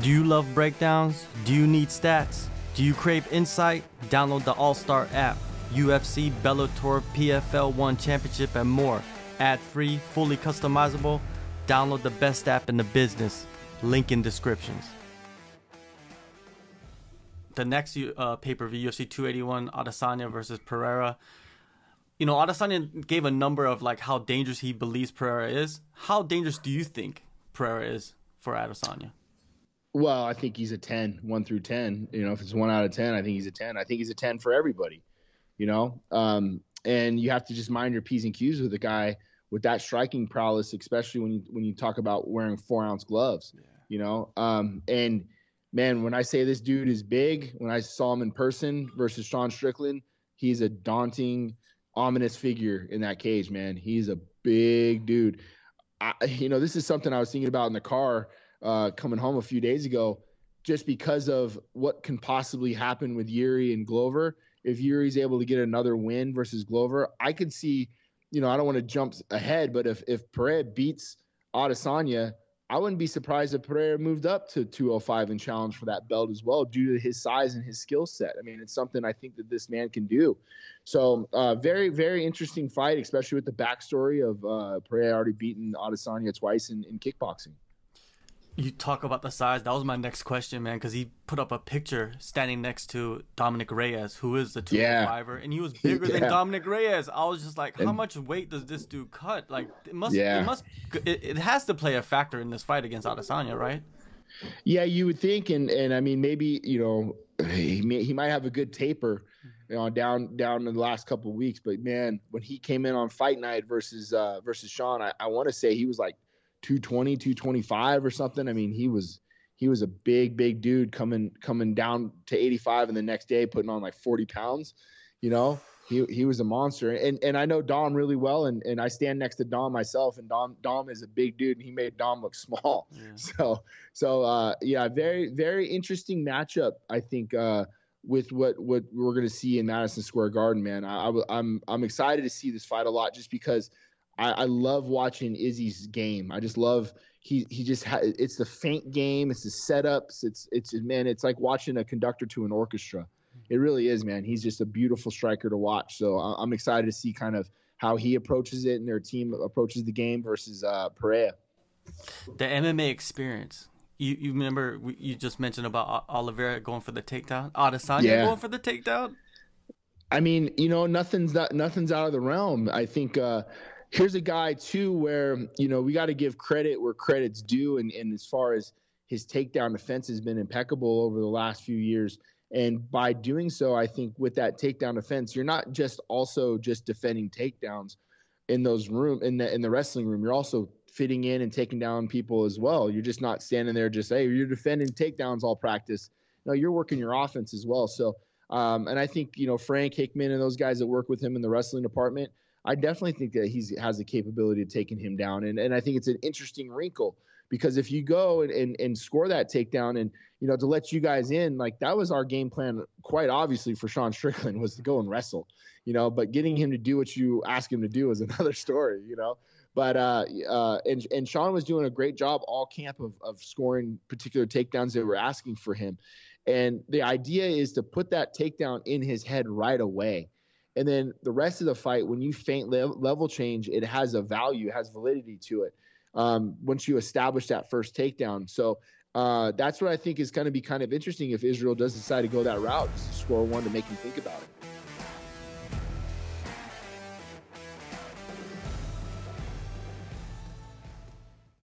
Do you love breakdowns? Do you need stats? Do you crave insight? Download the All Star app, UFC, Bellator, PFL 1 Championship, and more. Ad free, fully customizable. Download the best app in the business. Link in descriptions. The next uh, pay per view, UFC 281, Adesanya versus Pereira. You know, Adesanya gave a number of like how dangerous he believes Pereira is. How dangerous do you think Pereira is for Adesanya? Well, I think he's a 10, 1 through 10. You know, if it's 1 out of 10, I think he's a 10. I think he's a 10 for everybody, you know? Um, and you have to just mind your P's and Q's with a guy with that striking prowess, especially when you when you talk about wearing four ounce gloves, yeah. you know? Um, and man, when I say this dude is big, when I saw him in person versus Sean Strickland, he's a daunting, ominous figure in that cage, man. He's a big dude. I, you know, this is something I was thinking about in the car uh, coming home a few days ago, just because of what can possibly happen with Jiri and Glover. If Jiri's able to get another win versus Glover, I could see, you know, I don't want to jump ahead, but if if Pereira beats Adesanya, I wouldn't be surprised if Pereira moved up to 205 and challenged for that belt as well, due to his size and his skill set. I mean, it's something I think that this man can do. So, uh, very, very interesting fight, especially with the backstory of uh, Pereira already beaten Adesanya twice in, in kickboxing. You talk about the size. That was my next question, man, because he put up a picture standing next to Dominic Reyes, who is the 205er, yeah. and he was bigger yeah. than Dominic Reyes. I was just like, how and, much weight does this dude cut? Like, it must, yeah. it must, it, it has to play a factor in this fight against Adesanya, right? Yeah, you would think, and and I mean, maybe you know, he may, he might have a good taper, you know, down down in the last couple of weeks. But man, when he came in on fight night versus uh versus Sean, I, I want to say he was like 220, 225 or something. I mean, he was he was a big, big dude coming coming down to 85 and the next day putting on like 40 pounds. You know, he he was a monster. And and I know Dom really well, and and I stand next to Dom myself, and Dom Dom is a big dude, and he made Dom look small. Yeah. So so uh, yeah, very very interesting matchup. I think. Uh, with what what we're going to see in Madison Square Garden, man, I, I, I'm I'm excited to see this fight a lot, just because I, I love watching Izzy's game. I just love he he just ha- it's the feint game, it's the setups, it's it's man, it's like watching a conductor to an orchestra. It really is, man. He's just a beautiful striker to watch. So I'm excited to see kind of how he approaches it and their team approaches the game versus uh, Pereira. The MMA experience. You you remember you just mentioned about Oliveira going for the takedown, Adesanya yeah. going for the takedown. I mean, you know, nothing's not, nothing's out of the realm. I think uh, here's a guy too where you know we got to give credit where credit's due, and, and as far as his takedown defense has been impeccable over the last few years. And by doing so, I think with that takedown defense, you're not just also just defending takedowns in those room in the in the wrestling room. You're also fitting in and taking down people as well. You're just not standing there just hey, you're defending takedowns all practice. No, you're working your offense as well. So, um, and I think you know Frank Hickman and those guys that work with him in the wrestling department I definitely think that he has the capability of taking him down. And, and I think it's an interesting wrinkle because if you go and, and, and score that takedown and, you know, to let you guys in, like that was our game plan, quite obviously for Sean Strickland was to go and wrestle, you know, but getting him to do what you ask him to do is another story, you know. But uh, uh, and and Sean was doing a great job all camp of of scoring particular takedowns that were asking for him, and the idea is to put that takedown in his head right away and then the rest of the fight, when you feint level change, it has a value, it has validity to it. Um, once you establish that first takedown, so uh, that's what I think is going to be kind of interesting if Israel does decide to go that route, score one to make him think about it.